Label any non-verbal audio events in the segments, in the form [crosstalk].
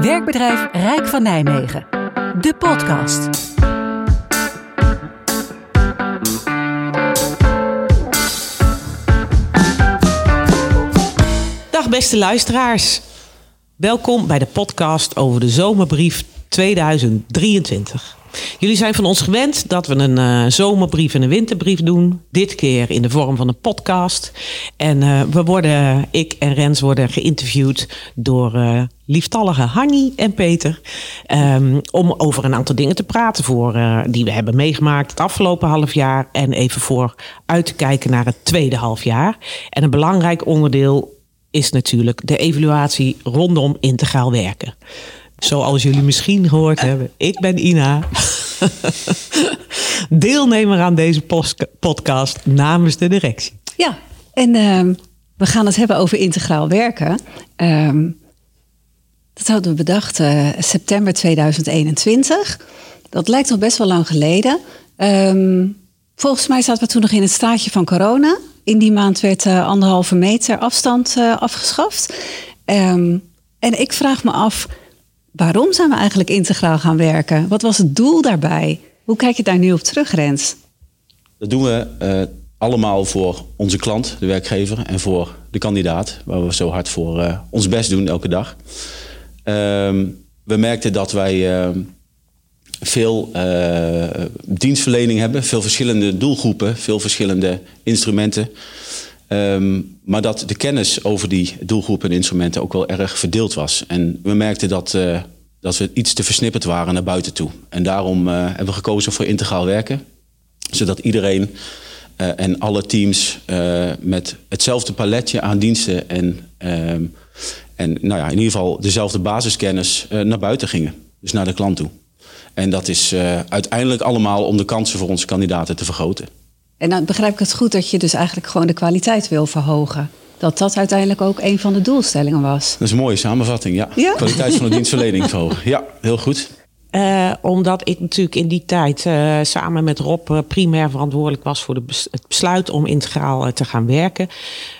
Werkbedrijf Rijk van Nijmegen. De podcast. Dag beste luisteraars. Welkom bij de podcast over de zomerbrief 2023. Jullie zijn van ons gewend dat we een eh, zomerbrief en een winterbrief doen. Dit keer in de vorm van een podcast. En eh, we worden, ik en Rens worden geïnterviewd door uh, lieftallige Hanny en Peter. ehm, om over een aantal dingen te praten voor, die we hebben meegemaakt het afgelopen half jaar. En even voor uit te kijken naar het tweede half jaar. En een belangrijk onderdeel is natuurlijk de evaluatie rondom integraal werken. Zoals jullie misschien gehoord hebben, ik ben Ina. Deelnemer aan deze podcast namens de directie. Ja, en uh, we gaan het hebben over integraal werken. Uh, dat hadden we bedacht uh, september 2021. Dat lijkt nog best wel lang geleden. Uh, volgens mij zaten we toen nog in het staatje van corona. In die maand werd uh, anderhalve meter afstand uh, afgeschaft. En ik vraag me af, waarom zijn we eigenlijk integraal gaan werken? Wat was het doel daarbij? Hoe kijk je daar nu op terug, Rens? Dat doen we uh, allemaal voor onze klant, de werkgever, en voor de kandidaat, waar we zo hard voor uh, ons best doen elke dag. Uh, we merkten dat wij uh, veel dienstverlening hebben, veel verschillende doelgroepen, veel verschillende instrumenten. Um, maar dat de kennis over die doelgroepen en instrumenten ook wel erg verdeeld was. En we merkten dat, uh, dat we iets te versnipperd waren naar buiten toe. En daarom uh, hebben we gekozen voor integraal werken. Zodat iedereen uh, en alle teams met hetzelfde paletje aan diensten en, um, en nou ja, in ieder geval dezelfde basiskennis naar buiten gingen. Dus naar de klant toe. En dat is uiteindelijk allemaal om de kansen voor onze kandidaten te vergroten. En dan begrijp ik het goed dat je dus eigenlijk gewoon de kwaliteit wil verhogen. Dat dat uiteindelijk ook een van de doelstellingen was. Dat is een mooie samenvatting, ja. ja? Kwaliteit van de dienstverlening verhogen. Ja, heel goed. Uh, omdat ik natuurlijk in die tijd uh, samen met Rob uh, primair verantwoordelijk was voor de het besluit om integraal te gaan werken,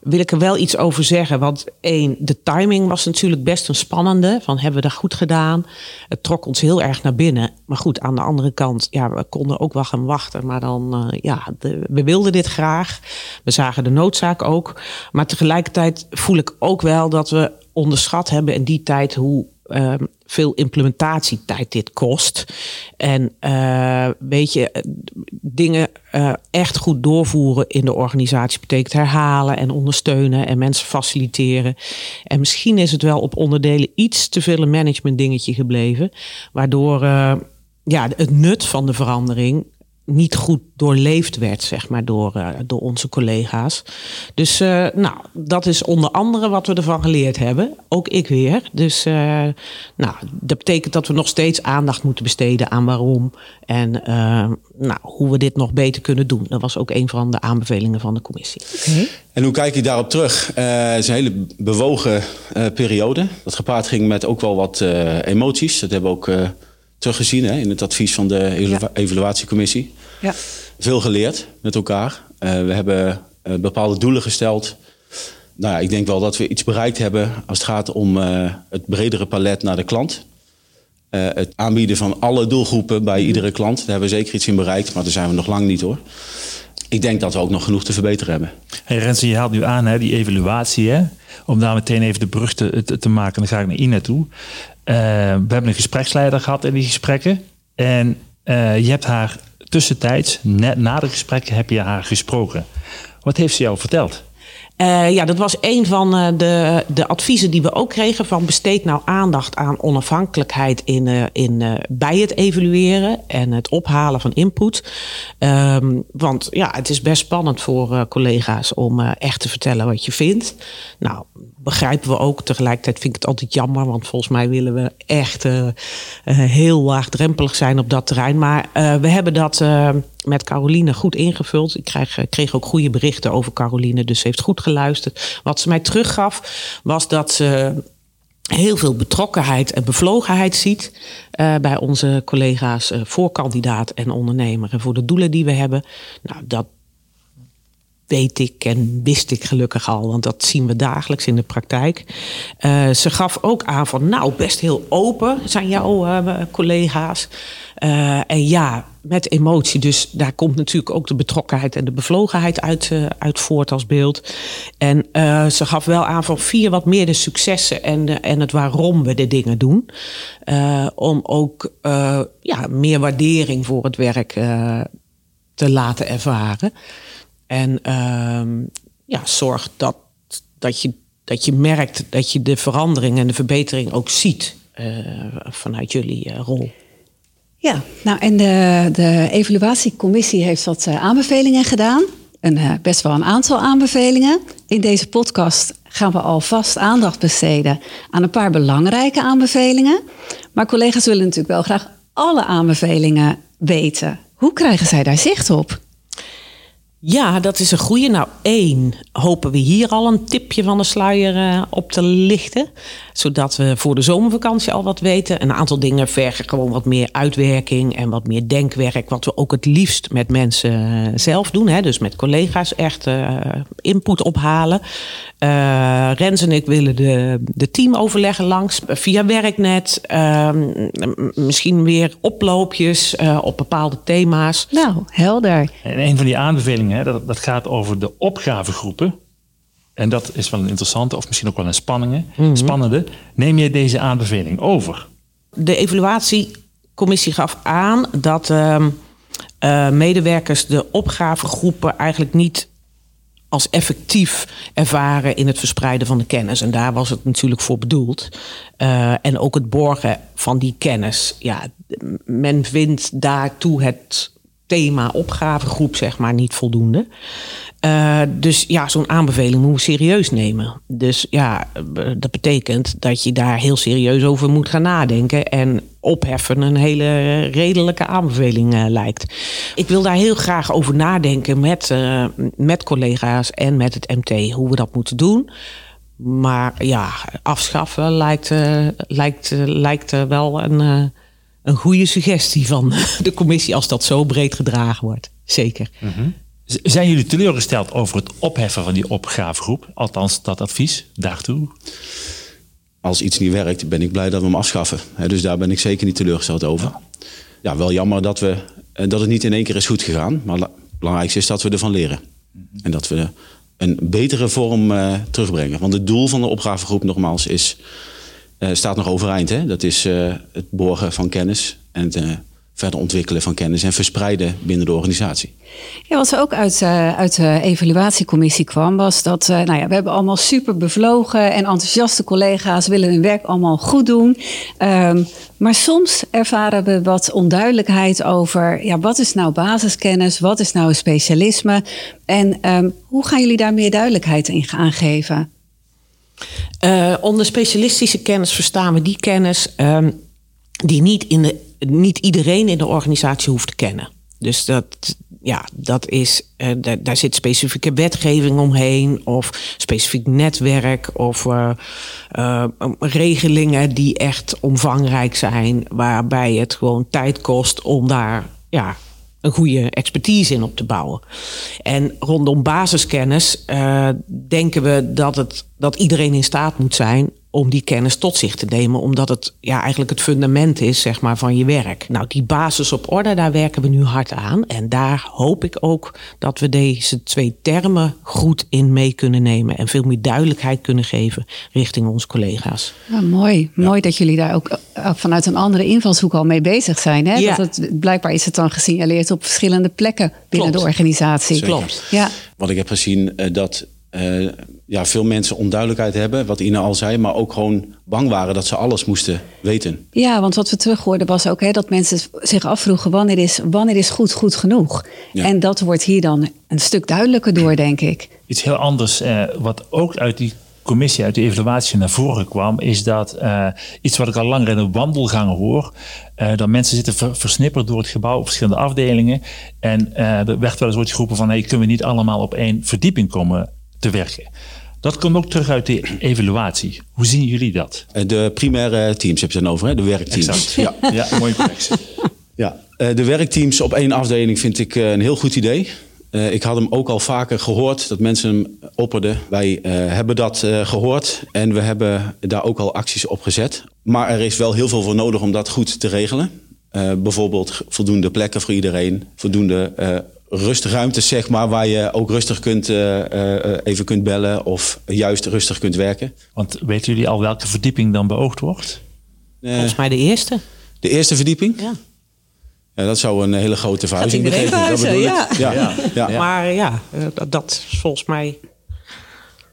wil ik er wel iets over zeggen. Want één, de timing was natuurlijk best een spannende. Van hebben we dat goed gedaan? Het trok ons heel erg naar binnen. Maar goed, aan de andere kant, ja, we konden ook wel gaan wachten. Maar dan, ja, we wilden dit graag. We zagen de noodzaak ook. Maar tegelijkertijd voel ik ook wel dat we onderschat hebben in die tijd hoe uh, veel implementatietijd dit kost. En uh, weet je, dingen uh, echt goed doorvoeren in de organisatie betekent herhalen en ondersteunen en mensen faciliteren. En misschien is het wel op onderdelen iets te veel een management dingetje gebleven, waardoor uh, ja, het nut van de verandering niet goed doorleefd werd, zeg maar, door, uh, door onze collega's. Dus uh, nou, dat is onder andere wat we ervan geleerd hebben. Ook ik weer. Dus uh, nou, dat betekent dat we nog steeds aandacht moeten besteden aan waarom en nou, hoe we dit nog beter kunnen doen. Dat was ook een van de aanbevelingen van de commissie. Okay. En hoe kijk je daarop terug? het is een hele bewogen periode. Dat gepaard ging met ook wel wat emoties. Dat hebben we ook teruggezien hè, in het advies van de ja. evaluatiecommissie. Ja. Veel geleerd met elkaar. Uh, we hebben uh, bepaalde doelen gesteld. Nou ja, ik denk wel dat we iets bereikt hebben als het gaat om uh, het bredere palet naar de klant. het aanbieden van alle doelgroepen bij iedere klant. Daar hebben we zeker iets in bereikt, maar daar zijn we nog lang niet hoor. Ik denk dat we ook nog genoeg te verbeteren hebben. Hey Rensen, je haalt nu aan hè, die evaluatie. Hè? Om daar meteen even de brug te, te, te maken. Dan ga ik naar Ina toe. Uh, we hebben een gespreksleider gehad in die gesprekken. En uh, je hebt haar tussentijds, net na de gesprekken, heb je haar gesproken. Wat heeft ze jou verteld? Uh, ja, dat was een van uh, de, de adviezen die we ook kregen. Van besteed nou aandacht aan onafhankelijkheid in, uh, in, bij het evalueren en het ophalen van input. Um, want ja, het is best spannend voor collega's om echt te vertellen wat je vindt. Nou, begrijpen we ook. Tegelijkertijd vind ik het altijd jammer, want volgens mij willen we echt heel laagdrempelig zijn op dat terrein. Maar we hebben dat met Caroline goed ingevuld. Ik kreeg, kreeg ook goede berichten over Caroline, dus ze heeft goed geluisterd. Wat ze mij teruggaf, was dat ze heel veel betrokkenheid en bevlogenheid ziet uh, bij onze collega's uh, voor kandidaat en ondernemer en voor de doelen die we hebben. Nou, dat, weet ik en wist ik gelukkig al, want dat zien we dagelijks in de praktijk. Ze gaf ook aan van, nou, best heel open zijn jouw collega's. Uh, en ja, met emotie. Dus daar komt natuurlijk ook de betrokkenheid en de bevlogenheid uit, uit voort als beeld. En ze gaf wel aan van vier wat meer de successen en, en het waarom we de dingen doen. om ook ja, meer waardering voor het werk te laten ervaren. En uh, ja, zorg dat, dat, je, dat je merkt dat je de verandering en de verbetering ook ziet vanuit jullie rol. Ja, nou en de, de evaluatiecommissie heeft wat uh, aanbevelingen gedaan. Een, best wel een aantal aanbevelingen. In deze podcast gaan we alvast aandacht besteden aan een paar belangrijke aanbevelingen. Maar collega's willen natuurlijk wel graag alle aanbevelingen weten. Hoe krijgen zij daar zicht op? Ja, dat is een goede. Nou, één, hopen we hier al een tipje van de sluier uh, op te lichten. Zodat we voor de zomervakantie al wat weten. Een aantal dingen vergen gewoon wat meer uitwerking en wat meer denkwerk. Wat we ook het liefst met mensen uh, zelf doen. Hè? Dus met collega's echt uh, input ophalen. Rens en ik willen de, de teamoverleggen langs via werknet. Ehm, misschien weer oploopjes op bepaalde thema's. Nou, helder. En een van die aanbevelingen dat, dat gaat over de opgavegroepen. En dat is wel een interessante, of misschien ook wel een spanningen, mm spannende. Neem je deze aanbeveling over? De evaluatiecommissie gaf aan dat uh, uh, medewerkers de opgavegroepen eigenlijk niet als effectief ervaren in het verspreiden van de kennis. En daar was het natuurlijk voor bedoeld. Uh, en ook het borgen van die kennis. Ja, men vindt daartoe het thema opgavegroep zeg maar niet voldoende. Uh, dus ja, zo'n aanbeveling moet je serieus nemen. Dus ja, dat betekent dat je daar heel serieus over moet gaan nadenken. En opheffen een hele redelijke aanbeveling uh, lijkt. Ik wil daar heel graag over nadenken met, met collega's en met het MT hoe we dat moeten doen. Maar ja, afschaffen lijkt, lijkt, lijkt wel een een goede suggestie van [laughs] de commissie als dat zo breed gedragen wordt. Zeker. Mhm. Zijn jullie teleurgesteld over het opheffen van die opgavegroep? Althans, dat advies daartoe? Als iets niet werkt, ben ik blij dat we hem afschaffen. dus daar ben ik zeker niet teleurgesteld over. Ja, wel jammer dat, we, eh, dat het niet in één keer is goed gegaan. Maar het belangrijkste is dat we ervan leren. En dat we een betere vorm uh, terugbrengen. Want het doel van de opgavegroep, nogmaals, is staat nog overeind. Hè? Dat is uh, het borgen van kennis en het uh, verder ontwikkelen van kennis en verspreiden binnen de organisatie. Ja, wat er ook uit, uit de evaluatiecommissie kwam, was dat nou ja, we hebben allemaal super bevlogen en enthousiaste collega's, willen hun werk allemaal goed doen. Um, maar soms ervaren we wat onduidelijkheid over ja, wat is nou basiskennis, wat is nou specialisme en um, hoe gaan jullie daar meer duidelijkheid in aangeven? Uh, onder specialistische kennis verstaan we die kennis um, die niet, in de, niet iedereen in de organisatie hoeft te kennen. Dus dat, ja, dat is, uh, daar, daar, zit specifieke wetgeving omheen, of specifiek netwerk, of uh, regelingen die echt omvangrijk zijn, waarbij het gewoon tijd kost om daar ja, een goede expertise in op te bouwen. En rondom basiskennis uh, denken we dat, het, dat iedereen in staat moet zijn om die kennis tot zich te nemen, omdat het ja, eigenlijk het fundament is zeg maar, van je werk. Nou, die basis op orde, daar werken we nu hard aan. En daar hoop ik ook dat we deze twee termen goed in mee kunnen nemen en veel meer duidelijkheid kunnen geven richting onze collega's. Ja, mooi, mooi dat jullie daar ook eh, vanuit een andere invalshoek al mee bezig zijn. Hè? Ja. Dat het, blijkbaar is het dan gesignaleerd op verschillende plekken binnen Klopt. de organisatie. Klopt. Ja. Wat ik heb gezien, uh, dat uh, ja, veel mensen onduidelijkheid hebben, wat Ine al zei, maar ook gewoon bang waren dat ze alles moesten weten. Ja, want wat we terughoorden was ook hè, dat mensen zich afvroegen wanneer is, wanneer is goed goed genoeg. Ja. En dat wordt hier dan een stuk duidelijker door, denk ik. Iets heel anders, eh, wat ook uit die commissie, uit de evaluatie naar voren kwam, is dat uh, iets wat ik al langer in de wandelgangen hoor. Uh, dat mensen zitten ver, versnipperd door het gebouw op verschillende afdelingen. En uh, er werd wel eens ooit geroepen van hey, kunnen we niet allemaal op één verdieping komen te werken. Dat komt ook terug uit de evaluatie. Hoe zien jullie dat? De primaire teams heb je dan over, hè? de werkteams. Exact. Ja, [laughs] ja mooie. Ja, de werkteams op één afdeling vind ik een heel goed idee. Eh, ik had hem ook al vaker gehoord dat mensen hem opperden. Wij eh, hebben dat eh, gehoord en we hebben daar ook al acties op gezet. Maar er is wel heel veel voor nodig om dat goed te regelen. Eh, bijvoorbeeld voldoende plekken voor iedereen, voldoende uh, rustruimtes, zeg maar, waar je ook rustig kunt, uh, even kunt bellen of juist rustig kunt werken. Want weten jullie al welke verdieping dan beoogd wordt? Volgens mij de eerste. De eerste verdieping? Ja. Ja, dat zou een hele grote verhuizing betekenen. Dat bedoel ik. ja. Ja. Ja. Maar ja, dat, dat is volgens mij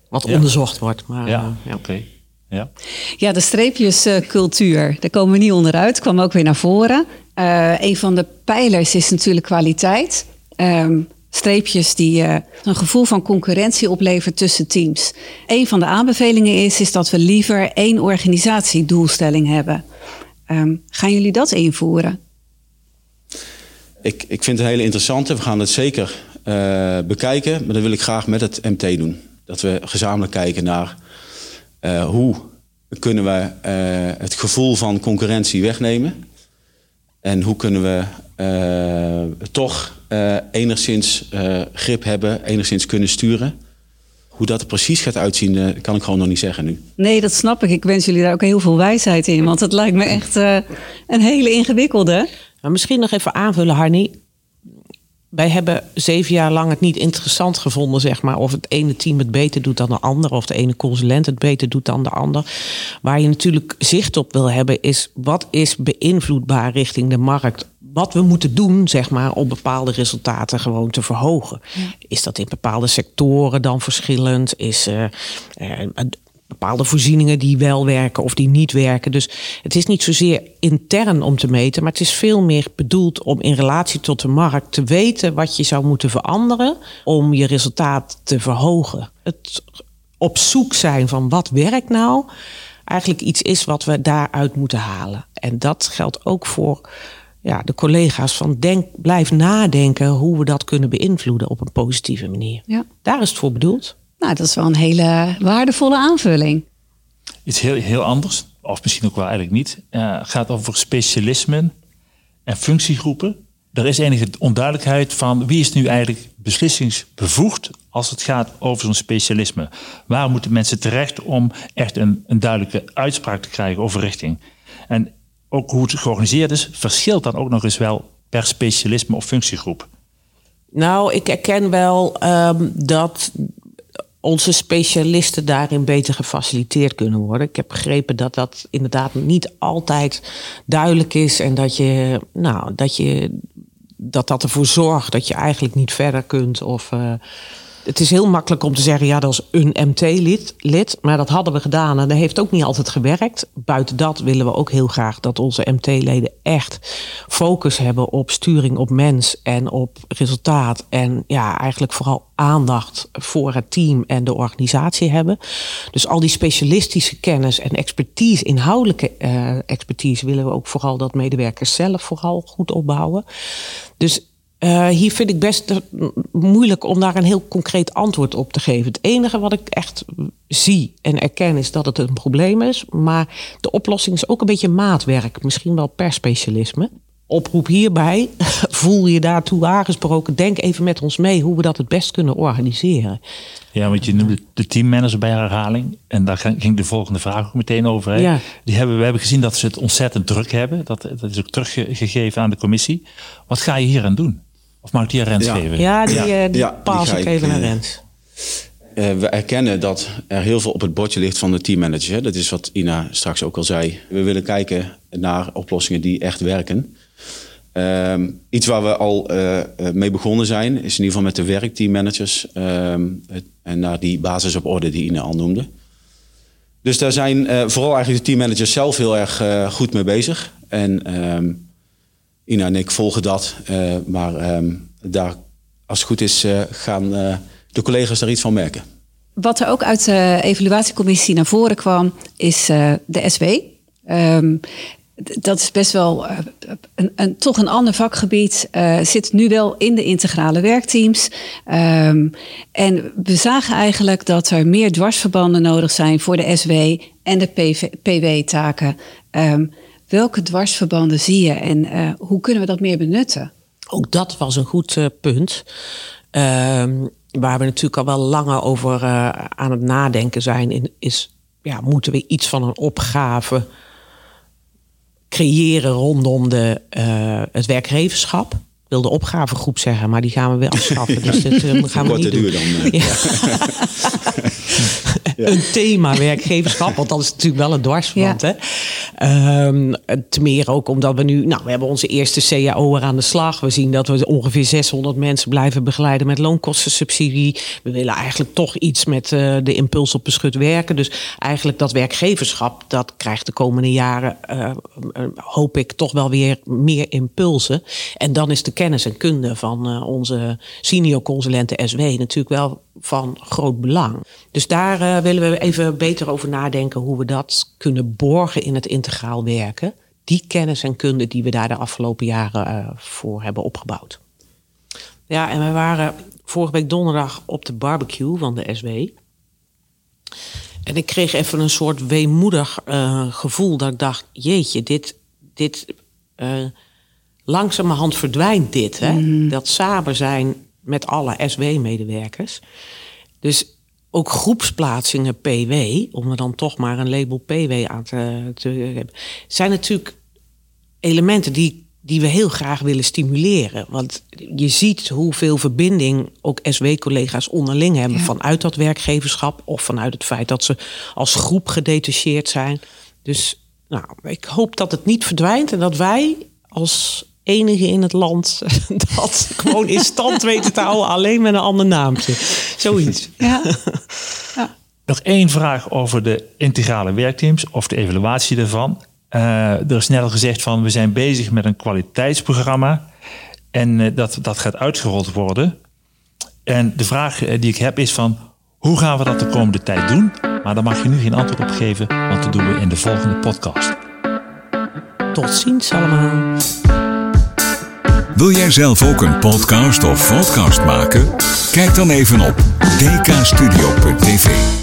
wat Ja. onderzocht wordt. Maar, Ja, eh, ja. oké. Ja. Ja, de streepjescultuur, daar komen we niet onderuit. Kwam ook weer naar voren. Eh, een van de pijlers is natuurlijk kwaliteit. Ehm, streepjes die eh, een gevoel van concurrentie oplevert tussen teams. Een van de aanbevelingen is, is dat we liever één organisatiedoelstelling hebben. Ehm, gaan jullie dat invoeren? Ik, ik vind het een hele interessante. We gaan het zeker eh, bekijken. Maar dat wil ik graag met het MT doen. Dat we gezamenlijk kijken naar eh, hoe kunnen we het gevoel van concurrentie wegnemen. En hoe kunnen we eh, toch eh, enigszins eh, grip hebben, enigszins kunnen sturen. Hoe dat er precies gaat uitzien, kan ik gewoon nog niet zeggen nu. Nee, dat snap ik. Ik wens jullie daar ook heel veel wijsheid in. Want het lijkt me echt eh, een hele ingewikkelde. Maar misschien nog even aanvullen, Harnie. Wij hebben zeven jaar lang het niet interessant gevonden, zeg maar, of het ene team het beter doet dan de ander, of de ene consulent het beter doet dan de ander. Waar je natuurlijk zicht op wil hebben, is wat is beïnvloedbaar richting de markt? Wat we moeten doen, zeg maar, om bepaalde resultaten gewoon te verhogen. Is dat in bepaalde sectoren dan verschillend? Is eh, bepaalde voorzieningen die wel werken of die niet werken. Dus het is niet zozeer intern om te meten, maar het is veel meer bedoeld om in relatie tot de markt te weten wat je zou moeten veranderen om je resultaat te verhogen. Het op zoek zijn van wat werkt nou, eigenlijk iets is wat we daaruit moeten halen. En dat geldt ook voor ja, de collega's van denk, blijf nadenken hoe we dat kunnen beïnvloeden op een positieve manier. Ja. Daar is het voor bedoeld. Nou, dat is wel een hele waardevolle aanvulling. Iets heel, heel anders, of misschien ook wel eigenlijk niet. eh, gaat over specialismen en functiegroepen. Er is enige onduidelijkheid van wie is nu eigenlijk beslissingsbevoegd als het gaat over zo'n specialisme. Waar moeten mensen terecht om echt een, een duidelijke uitspraak te krijgen over richting? En ook hoe het georganiseerd is, verschilt dan ook nog eens wel per specialisme of functiegroep. Nou, ik erken wel ehm, dat onze specialisten daarin beter gefaciliteerd kunnen worden. Ik heb begrepen dat dat inderdaad niet altijd duidelijk is en dat je, nou, dat je dat dat ervoor zorgt dat je eigenlijk niet verder kunt of eh, het is heel makkelijk om te zeggen, ja, dat is een MT-lid, lid, maar dat hadden we gedaan en dat heeft ook niet altijd gewerkt. Buiten dat willen we ook heel graag dat onze MT-leden echt focus hebben op sturing op mens en op resultaat. En ja, eigenlijk vooral aandacht voor het team en de organisatie hebben. Dus al die specialistische kennis en expertise, inhoudelijke eh, expertise, willen we ook vooral dat medewerkers zelf vooral goed opbouwen. Dus uh, hier vind ik best moeilijk om daar een heel concreet antwoord op te geven. Het enige wat ik echt zie en erken is dat het een probleem is. Maar de oplossing is ook een beetje maatwerk, misschien wel per specialisme. Oproep hierbij, [laughs] voel je daartoe aangesproken. Denk even met ons mee hoe we dat het best kunnen organiseren. Ja, want je noemde de teammanager bij herhaling. En daar ging de volgende vraag ook meteen over. Ja. Die hebben, we hebben gezien dat ze het ontzettend druk hebben. Dat, dat is ook teruggegeven aan de commissie. Wat ga je hier aan doen? Of mag ik die aan Rens Ja. geven? Ja, die, Ja, ja, die ja, die ik even naar eh, Rens. Uh, we erkennen dat er heel veel op het bordje ligt van de teammanager. Dat is wat Ina straks ook al zei. We willen kijken naar oplossingen die echt werken. Ehm, iets waar we al uh, mee begonnen zijn, is in ieder geval met de werkteammanagers. Um, het, en naar die basis op orde die Ina al noemde. Dus daar zijn uh, vooral eigenlijk de teammanagers zelf heel erg goed mee bezig. En um, Ina en ik volgen dat. maar ehm, daar, als het goed is, gaan de collega's daar iets van merken. Wat er ook uit de evaluatiecommissie naar voren kwam, is de SW. Um, dat is best wel een, een, toch een ander vakgebied. Zit nu wel in de integrale werkteams. Um, en we zagen eigenlijk dat er meer dwarsverbanden nodig zijn voor de SW en de PW-taken. Um, welke dwarsverbanden zie je en uh, hoe kunnen we dat meer benutten? Ook dat was een goed punt. Ehm, waar we natuurlijk al wel langer over uh, aan het nadenken zijn, is ja, moeten we iets van een opgave creëren rondom de, het werkgeverschap? Ik wil de opgavegroep zeggen, maar die gaan we weer afschaffen. [laughs] dus dat uh, gaan we niet doen. Duur dan, [laughs] ja. een thema werkgeverschap. Want dat is natuurlijk wel een dwarsverband. Ja. Hè? Um, te meer ook omdat we nu... Nou, we hebben onze eerste CAO'er aan de slag. We zien dat we ongeveer 600 mensen blijven begeleiden met loonkostensubsidie. We willen eigenlijk toch iets met uh, de impuls op beschut werken. Dus eigenlijk dat werkgeverschap, dat krijgt de komende jaren... Uh, hoop ik toch wel weer meer impulsen. En dan is de kennis en kunde van onze senior consulenten SW natuurlijk wel van groot belang. Dus daar uh, willen we even beter over nadenken hoe we dat kunnen borgen in het integraal werken. Die kennis en kunde die we daar de afgelopen jaren uh, voor hebben opgebouwd. Ja, en we waren vorige week donderdag op de barbecue van de SW. En ik kreeg even een soort weemoedig gevoel dat ik dacht: jeetje, dit, dit langzamerhand verdwijnt dit. Hè? Mm. Dat samen zijn met alle SW-medewerkers. Dus ook groepsplaatsingen PW, om er dan toch maar een label PW aan te, te hebben, zijn natuurlijk elementen die, die we heel graag willen stimuleren. Want je ziet hoeveel verbinding ook SW-collega's onderling hebben vanuit dat werkgeverschap of vanuit het feit dat ze als groep gedetacheerd zijn. Dus nou, ik hoop dat het niet verdwijnt en dat wij als enige in het land [laughs] dat gewoon in stand weten te houden, alleen met een ander naampje. Zoiets. Ja. [laughs] ja. Nog één vraag over de integrale werkteams of de evaluatie daarvan. Uh, er is net al gezegd van we zijn bezig met een kwaliteitsprogramma en uh, dat, dat gaat uitgerold worden. En de vraag uh, die ik heb is van hoe gaan we dat de komende tijd doen? Maar daar mag je nu geen antwoord op geven, want dat doen we in de volgende podcast. Tot ziens allemaal. Wil jij zelf ook een podcast of podcast maken? Kijk dan even op dkstudio.tv.